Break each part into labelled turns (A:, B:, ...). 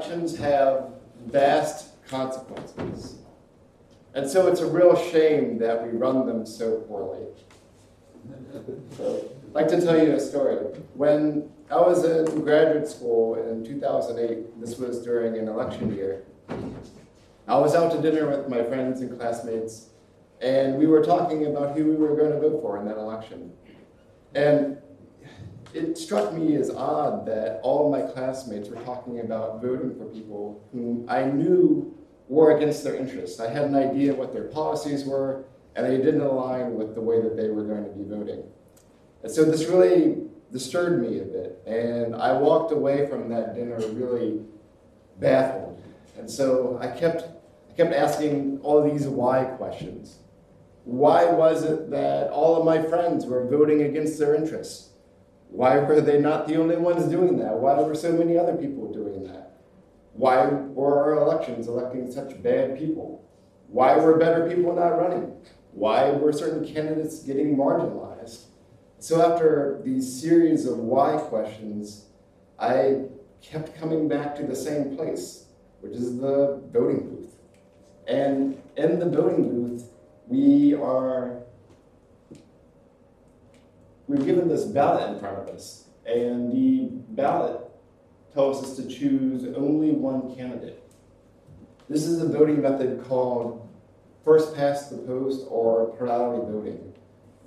A: elections have vast consequences. And so it's a real shame that we run them so poorly. So, I'd like to tell you a story. When I was in graduate school in 2008, this was during an election year, I was out to dinner with my friends and classmates, and we were talking about who we were going to vote for in that election. And it struck me as odd that all of my classmates were talking about voting for people whom I knew were against their interests. I had an idea what their policies were, and they didn't align with the way that they were going to be voting. And so this really disturbed me a bit, and I walked away from that dinner really baffled. And so I kept, I kept asking all these why questions. Why was it that all of my friends were voting against their interests? Why were they not the only ones doing that? Why were so many other people doing that? Why were our elections electing such bad people? Why were better people not running? Why were certain candidates getting marginalized? So after these series of why questions, I kept coming back to the same place, which is the voting booth. And in the voting booth, we are we're given this ballot in front of us, and the ballot tells us to choose only one candidate. This is a voting method called first past the post or plurality voting.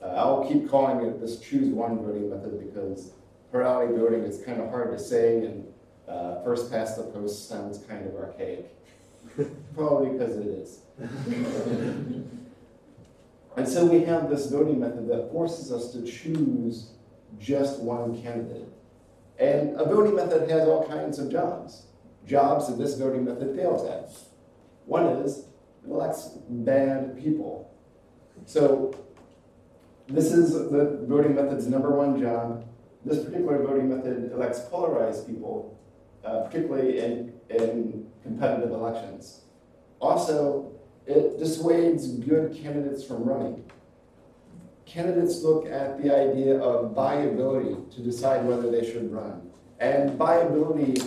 A: Uh, I'll keep calling it this choose one voting method because plurality voting is kind of hard to say and uh, first past the post sounds kind of archaic. Probably because it is. And so we have this voting method that forces us to choose just one candidate. And a voting method has all kinds of jobs, jobs that this voting method fails at. One is it elects bad people. So this is the voting method's number one job. This particular voting method elects polarized people, uh, particularly in, in competitive elections. Also, it dissuades good candidates from running. Candidates look at the idea of viability to decide whether they should run. And viability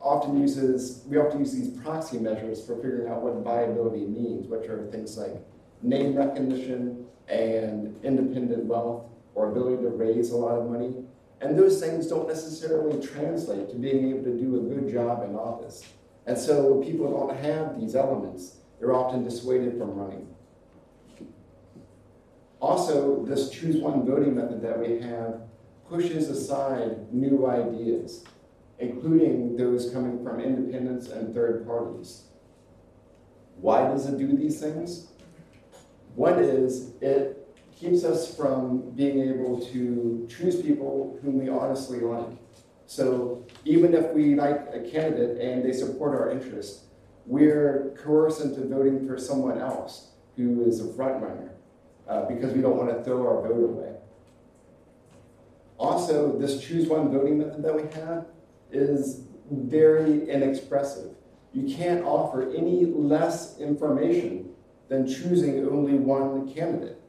A: often uses, we often use these proxy measures for figuring out what viability means, which are things like name recognition and independent wealth or ability to raise a lot of money. And those things don't necessarily translate to being able to do a good job in office. And so people don't have these elements they're often dissuaded from running. Also, this choose one voting method that we have pushes aside new ideas, including those coming from independents and third parties. Why does it do these things? One is it keeps us from being able to choose people whom we honestly like. So even if we like a candidate and they support our interests, we're coerced into voting for someone else who is a front runner uh, because we don't want to throw our vote away. Also, this choose one voting method that we have is very inexpressive. You can't offer any less information than choosing only one candidate.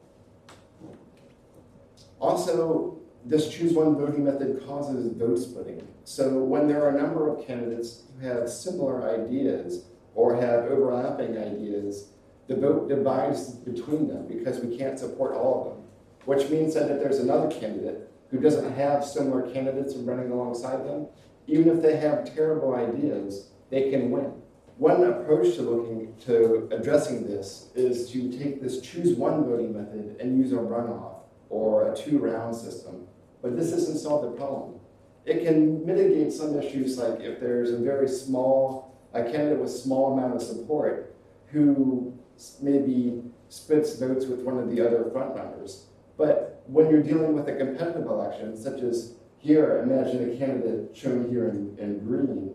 A: Also, this choose one voting method causes vote splitting. So when there are a number of candidates who have similar ideas, or have overlapping ideas, the vote divides between them because we can't support all of them. Which means that if there's another candidate who doesn't have similar candidates running alongside them, even if they have terrible ideas, they can win. One approach to looking to addressing this is to take this choose one voting method and use a runoff or a two round system. But this doesn't solve the problem. It can mitigate some issues like if there's a very small a candidate with small amount of support who maybe splits votes with one of the other frontrunners. But when you're dealing with a competitive election, such as here, imagine a candidate shown here in, in green,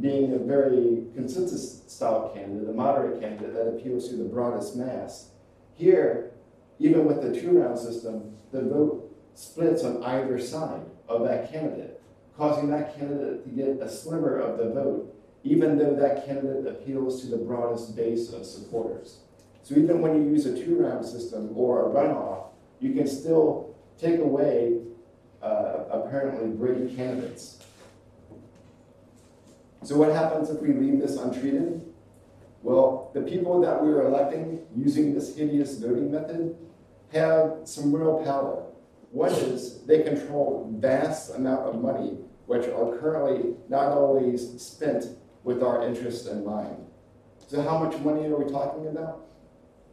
A: being a very consensus style candidate, a moderate candidate that appeals to the broadest mass. Here, even with the two round system, the vote splits on either side of that candidate, causing that candidate to get a sliver of the vote even though that candidate appeals to the broadest base of supporters. So even when you use a two-round system or a runoff, you can still take away uh, apparently great candidates. So what happens if we leave this untreated? Well, the people that we are electing using this hideous voting method have some real power. One is they control vast amount of money, which are currently not always spent with our interests in mind. So how much money are we talking about?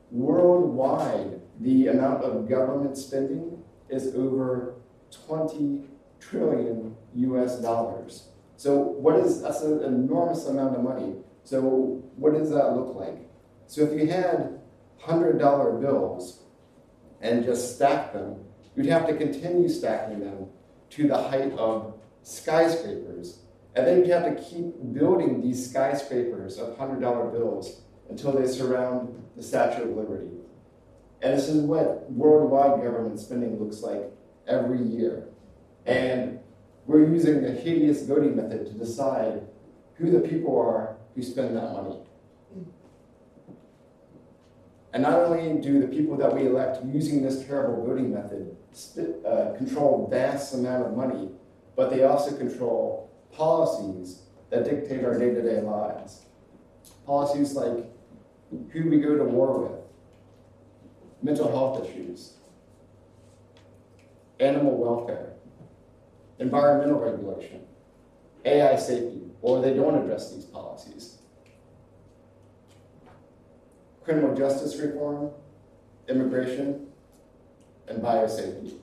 A: Worldwide, the amount of government spending is over 20 trillion US dollars. So what is, that's an enormous amount of money. So what does that look like? So if you had $100 bills and just stack them, you'd have to continue stacking them to the height of skyscrapers. And then you'd have to keep building these skyscrapers of $100 bills until they surround the Statue of Liberty. And this is what worldwide government spending looks like every year. And we're using the hideous voting method to decide who the people are who spend that money. And not only do the people that we elect using this terrible voting method uh, control vast amount of money, but they also control policies that dictate our day-to-day lives. Policies like who we go to war with, mental health issues, animal welfare, environmental regulation, AI safety, or they don't address these policies. Criminal justice reform, immigration, and biosafety.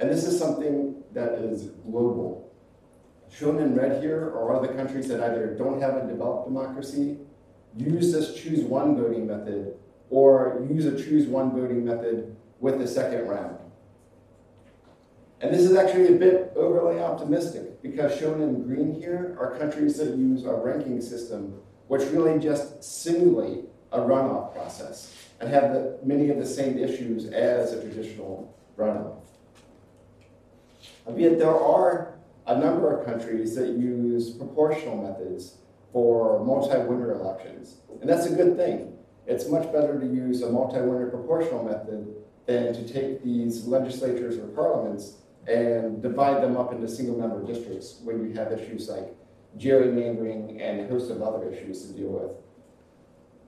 A: And this is something that is global. Shown in red here are other countries that either don't have a developed democracy, use this choose one voting method, or use a choose one voting method with the second round. And this is actually a bit overly optimistic because shown in green here are countries that use a ranking system which really just simulate a runoff process and have the, many of the same issues as a traditional runoff. Yet there are a number of countries that use proportional methods for multi-winner elections. And that's a good thing. It's much better to use a multi-winner proportional method than to take these legislatures or parliaments and divide them up into single member districts when you have issues like gerrymandering and a host of other issues to deal with.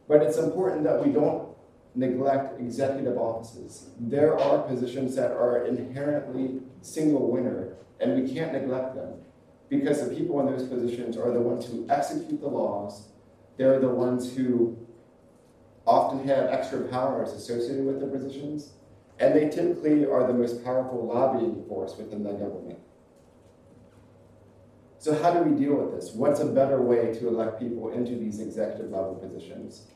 A: But it's important that we don't neglect executive offices. There are positions that are inherently single winner, and we can't neglect them because the people in those positions are the ones who execute the laws. They're the ones who often have extra powers associated with their positions, and they typically are the most powerful lobbying force within the government. So how do we deal with this? What's a better way to elect people into these executive level positions?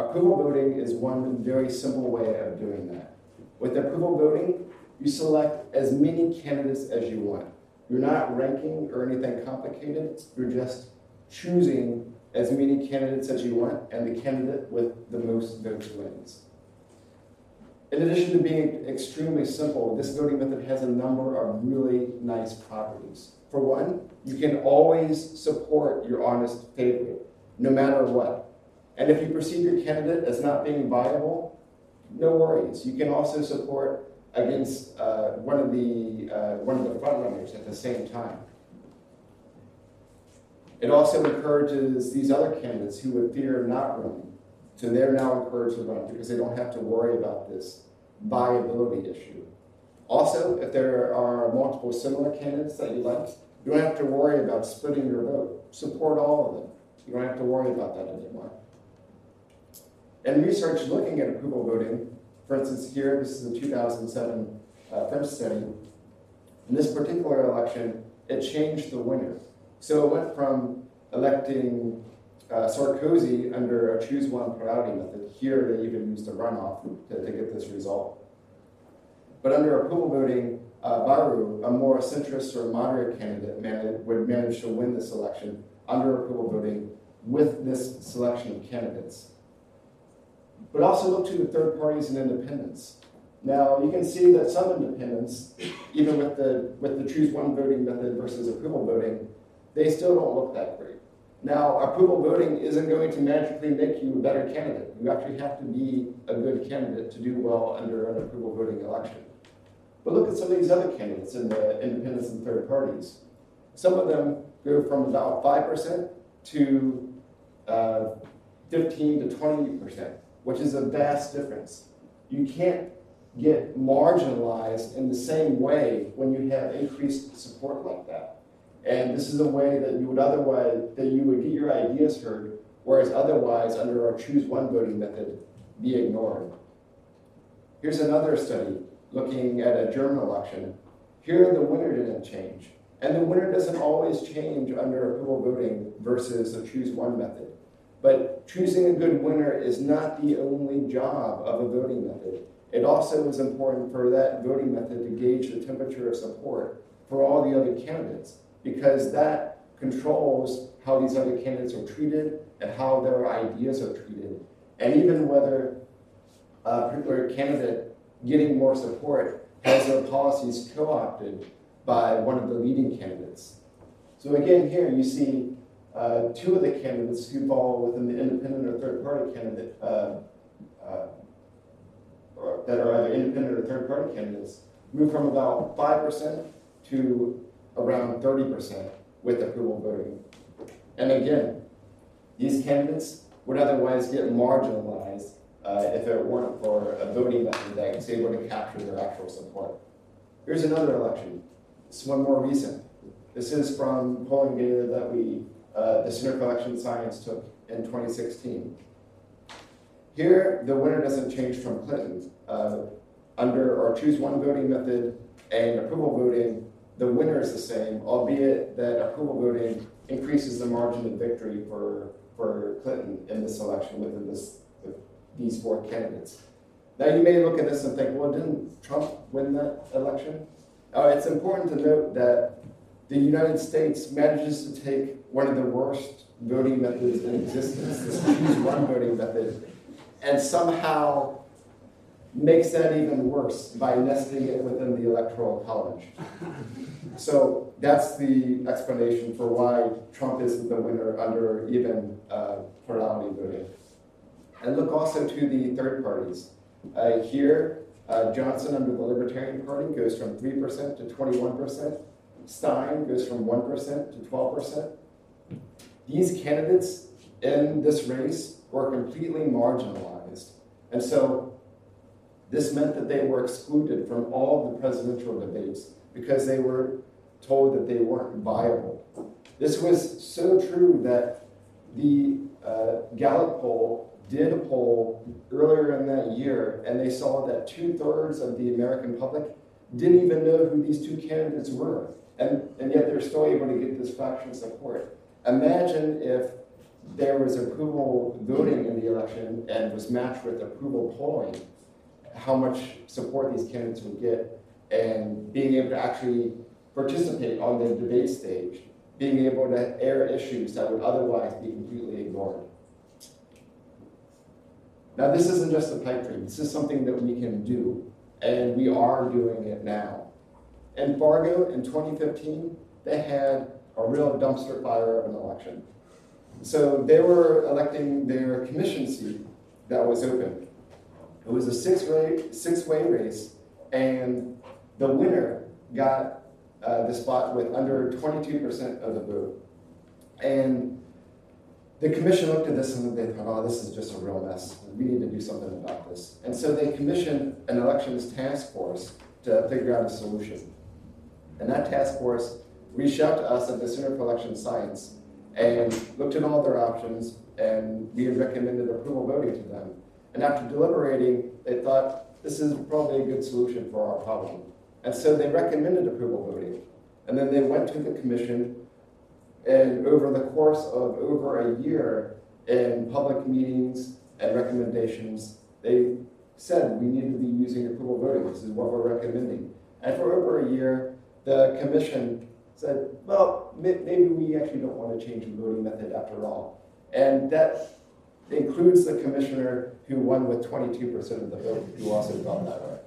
A: Approval voting is one very simple way of doing that. With approval voting, you select as many candidates as you want. You're not ranking or anything complicated. You're just choosing as many candidates as you want, and the candidate with the most votes wins. In addition to being extremely simple, this voting method has a number of really nice properties. For one, you can always support your honest favorite, no matter what. And if you perceive your candidate as not being viable, no worries. You can also support against uh, one of the uh, one of the frontrunners at the same time. It also encourages these other candidates who would fear not running so they're now encouraged to run because they don't have to worry about this viability issue. Also, if there are multiple similar candidates that you like, you don't have to worry about splitting your vote. Support all of them. You don't have to worry about that anymore. And research looking at approval voting, for instance, here, this is a 2007 uh, French study. In this particular election, it changed the winner. So it went from electing uh, Sarkozy under a choose one plurality method. Here they even used a runoff to, to get this result. But under approval voting, uh, Bayrou, a more centrist or moderate candidate, managed, would manage to win this election under approval voting with this selection of candidates. But also look to the third parties and independents. Now you can see that some independents, even with the with the choose one voting method versus approval voting, they still don't look that great. Now, approval voting isn't going to magically make you a better candidate. You actually have to be a good candidate to do well under an approval voting election. But look at some of these other candidates in the independents and third parties. Some of them go from about 5% to uh, 15 to 20%, which is a vast difference. You can't get marginalized in the same way when you have increased support like that. And this is a way that you would otherwise, that you would get your ideas heard, whereas otherwise, under our choose one voting method, be ignored. Here's another study looking at a German election. Here, the winner didn't change. And the winner doesn't always change under approval voting versus a choose one method. But choosing a good winner is not the only job of a voting method. It also is important for that voting method to gauge the temperature of support for all the other candidates, because that controls how these other candidates are treated and how their ideas are treated, and even whether a particular candidate getting more support has their policies co-opted by one of the leading candidates. So again, here you see uh, two of the candidates who fall within the independent or third party candidate uh, uh, that are either independent or third party candidates move from about 5% to around 30% with approval voting. And again, these candidates would otherwise get marginalized uh, if it weren't for a voting method that is able to capture their actual support. Here's another election. This one more recent. This is from polling data that we, uh, the Center for Election Science took in 2016. Here, the winner doesn't change from Clinton. Uh, under our choose one voting method and approval voting, the winner is the same, albeit that approval voting increases the margin of victory for, for Clinton in this election within this, these four candidates. Now you may look at this and think, well, didn't Trump win that election? Uh, it's important to note that the United States manages to take one of the worst voting methods in existence, this choose one voting method, and somehow makes that even worse by nesting it within the Electoral College. So that's the explanation for why Trump isn't the winner under even uh, plurality voting. And look also to the third parties. Uh, here, uh, Johnson under the Libertarian Party goes from 3% to 21%. Stein goes from 1% to 12%. These candidates in this race were completely marginalized. And so this meant that they were excluded from all the presidential debates because they were told that they weren't viable. This was so true that the uh, Gallup poll did a poll earlier in that year, and they saw that two thirds of the American public didn't even know who these two candidates were, and, and yet they're still able to get this fraction support. Imagine if there was approval voting in the election and was matched with approval polling, how much support these candidates would get, and being able to actually participate on the debate stage, being able to air issues that would otherwise be completely ignored. Now, this isn't just a pipe dream. This is something that we can do, and we are doing it now. In Fargo, in 2015, they had a real dumpster fire of an election. So they were electing their commission seat that was open. It was a six-way six-way race, and the winner got uh, the spot with under 22% of the vote. And the commission looked at this and they thought, oh, this is just a real mess. We need to do something about this. And so they commissioned an elections task force to figure out a solution. And that task force reached out to us at the Center for Election Science and looked at all their options, and we recommended approval voting to them. And after deliberating, they thought this is probably a good solution for our problem. And so they recommended approval voting. And then they went to the commission, and over the course of over a year, in public meetings and recommendations, they said we need to be using approval voting. This is what we're recommending. And for over a year, the commission said, well, maybe we actually don't want to change the voting method after all. And that includes the commissioner who won with 22% of the vote, who also thought that way.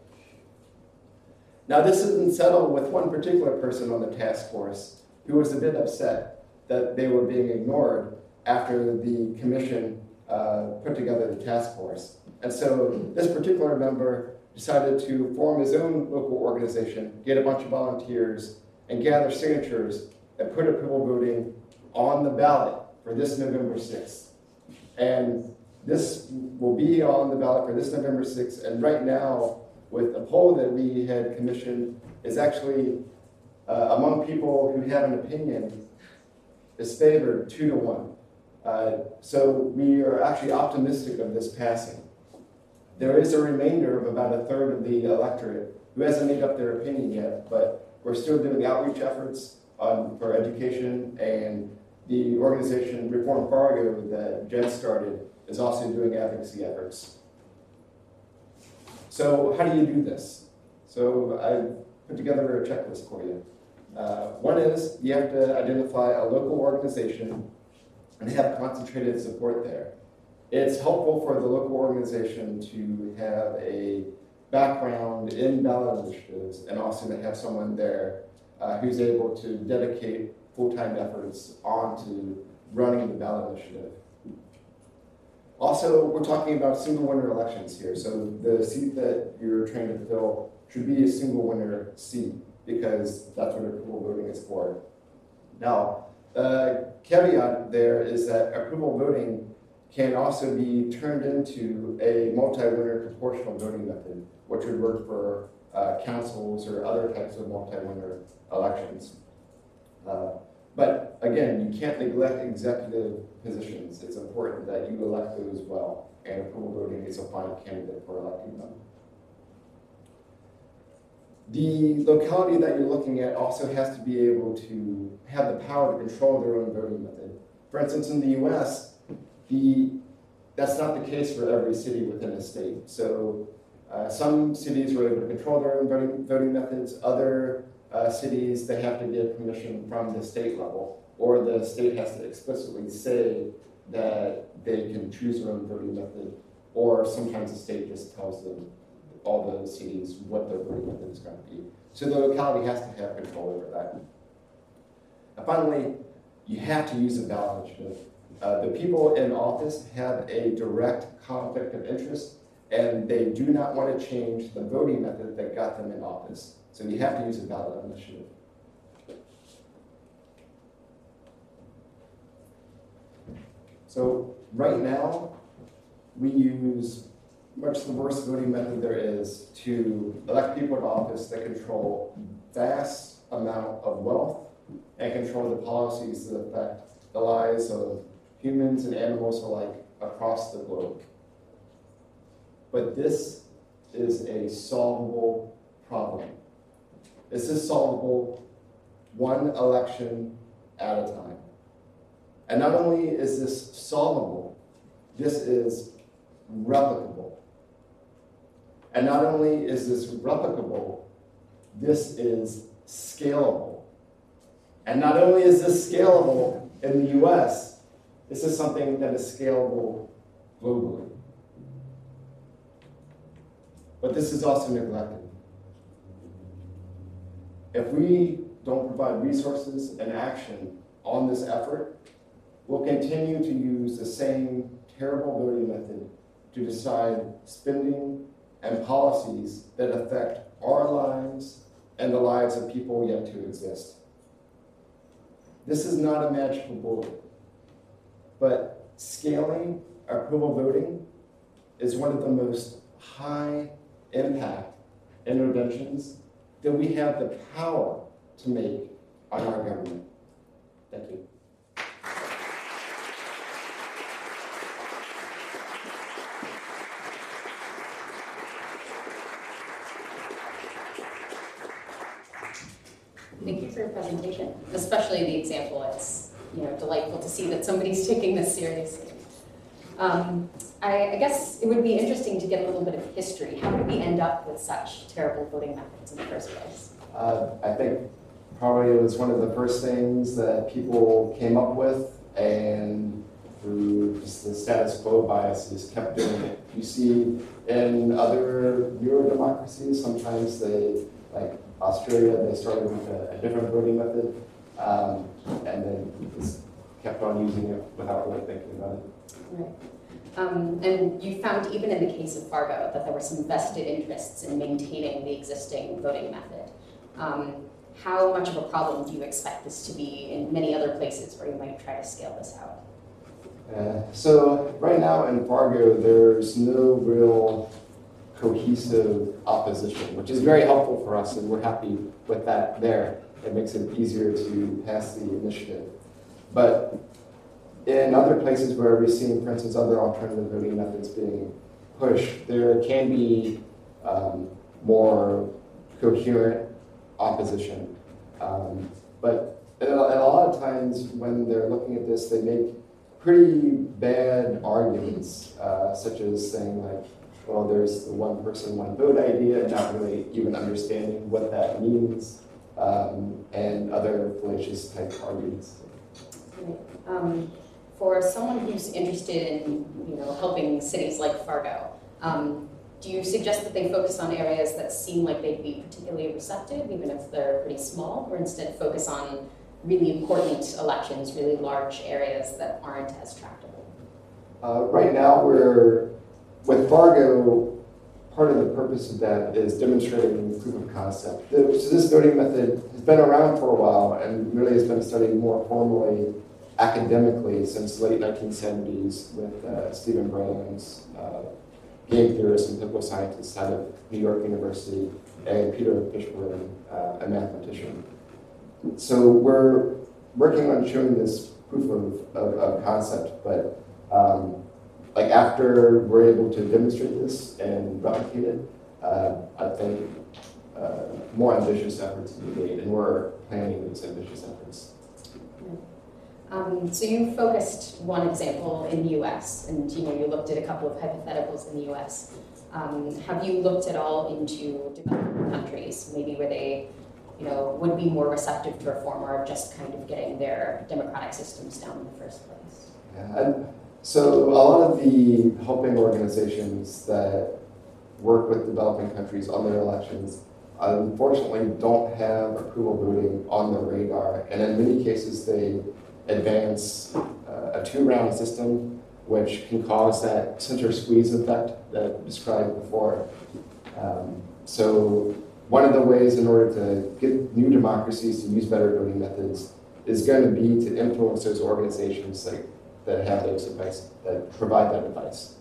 A: Now, this isn't settled with one particular person on the task force who was a bit upset that they were being ignored after the commission uh, put together the task force. And so this particular member decided to form his own local organization, get a bunch of volunteers, and gather signatures and put approval voting on the ballot for this November 6th. And this will be on the ballot for this November 6th. And right now, with a poll that we had commissioned, is actually uh, among people who have an opinion is favored two to one. Uh, so we are actually optimistic of this passing. There is a remainder of about a third of the electorate who hasn't made up their opinion yet, but we're still doing outreach efforts on, for education, and the organization Reform Fargo that Jed started is also doing advocacy efforts. So how do you do this? So I put together a checklist for you. Uh, one is you have to identify a local organization and have concentrated support there. It's helpful for the local organization to have a background in ballot initiatives and also to have someone there uh, who's able to dedicate full-time efforts onto running the ballot initiative. Also, we're talking about single winner elections here. So the seat that you're trying to fill should be a single winner seat because that's what approval voting is for. Now, uh, caveat there is that approval voting can also be turned into a multi-winner proportional voting method, which would work for uh, councils or other types of multi-winner elections. Uh, but again, you can't neglect executive positions. It's important that you elect those well, and approval voting is a fine candidate for electing them. The locality that you're looking at also has to be able to have the power to control their own voting method. For instance, in the US, the, that's not the case for every city within a state. So uh, some cities are able to control their own voting, voting methods. Other uh, cities, they have to get permission from the state level, or the state has to explicitly say that they can choose their own voting method, or sometimes the state just tells them all the cities what their voting method is going to be. So the locality has to have control over that. And finally, you have to use a ballot initiative. Uh, the people in office have a direct conflict of interest, and they do not want to change the voting method that got them in office. So you have to use a ballot initiative. So right now, we use much the worst voting method there is to elect people to office that control vast amount of wealth and control the policies that affect the lives of humans and animals alike across the globe. But this is a solvable problem. This is solvable one election at a time. And not only is this solvable, this is replicable. And not only is this replicable, this is scalable. And not only is this scalable in the US, this is something that is scalable globally. But this is also neglected. If we don't provide resources and action on this effort, we'll continue to use the same terrible voting method to decide spending and policies that affect our lives and the lives of people yet to exist. This is not a magical bullet, but scaling approval voting is one of the most high impact interventions that we have the power to make on our government. Thank you.
B: Thank you for your presentation, especially the example. It's you know delightful to see that somebody's taking this seriously. Um, I, I, guess it would be interesting to get a little bit of history. How did we end up with such terrible voting methods in the first place?
A: Uh, I think probably it was one of the first things that people came up with, and through just the status quo biases kept doing it. You see in other Euro democracies, sometimes they, like Australia, they started with a, a different voting method, um, and then just kept on using it without really thinking about it.
B: Right. Um, and you found even in the case of Fargo that there were some vested interests in maintaining the existing voting method. Um, how much of a problem do you expect this to be in many other places where you might try to scale this out?
A: Uh, so right now in Fargo, there's no real cohesive opposition, which is very helpful for us, and we're happy with that there. It makes it easier to pass the initiative. But in other places where we're seeing, for instance, other alternative voting methods being pushed, there can be um, more coherent opposition. Um, but a, a lot of times when they're looking at this, they make pretty bad arguments, uh, such as saying like, well, there's the one person, one vote idea, and not really even understanding what that means, um, and other fallacious type arguments.
B: Um, for someone who's interested in, you know, helping cities like Fargo, um, do you suggest that they focus on areas that seem like they'd be particularly receptive, even if they're pretty small, or instead focus on really important elections, really large areas that aren't as tractable?
A: Uh, right now, we're with Fargo. Part of the purpose of that is demonstrating the proof of concept. So this voting method has been around for a while and really has been studied more formally academically since the late 1970s with uh, Steven Brams uh, game theorist and political scientist out of New York University, and Peter Fishburn, uh, a mathematician. So we're working on showing this proof of, of, of concept, but um, like after we're able to demonstrate this and replicate it, uh, I think uh, more ambitious efforts will be made, and we're planning those ambitious efforts.
B: Um, so you focused one example in the US, and you know you looked at a couple of hypotheticals in the US. Um, have you looked at all into developing countries, maybe where they, you know, would be more receptive to reform or just kind of getting their democratic systems down in the first place?
A: Yeah, and so a lot of the helping organizations that work with developing countries on their elections unfortunately don't have approval voting on their radar, and in many cases they advance uh, a two-round system, which can cause that center squeeze effect that I described before. Um, so one of the ways in order to get new democracies to use better voting methods is going to be to influence those organizations like that have those advice that provide that advice.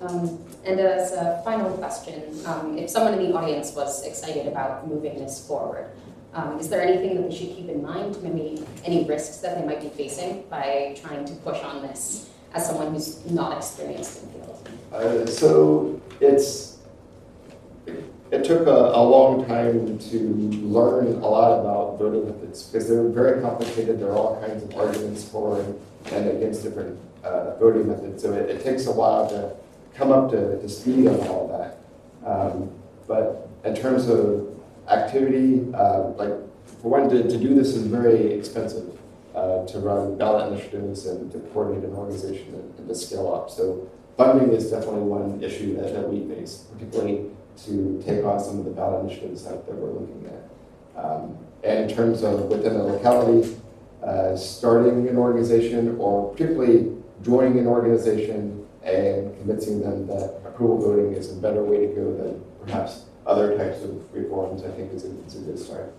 B: Um, and as a final question, um, if someone in the audience was excited about moving this forward, um, is there anything that they should keep in mind, maybe any risks that they might be facing by trying to push on this as someone who's not experienced in the field?
A: Uh, so it's it took a, a long time to learn a lot about voting methods because they're very complicated. There are all kinds of arguments for and against different uh, voting methods. So it, it, takes a while to come up to, to speed on all that. Um, but in terms of activity, uh, like for one, to, to do this is very expensive. Uh, to run ballot initiatives and to coordinate an organization and, and to scale up. So funding is definitely one issue that, that we face, particularly to take on some of the ballot initiatives that, that we're looking at. Um, and in terms of within the locality, uh, starting an organization or particularly joining an organization and convincing them that approval voting is a better way to go than perhaps other types of reforms, I think is a, is a good start.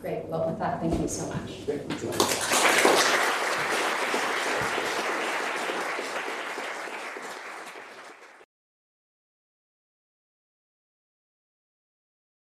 B: Great. Well, with that, thank you so much.
A: Thank you.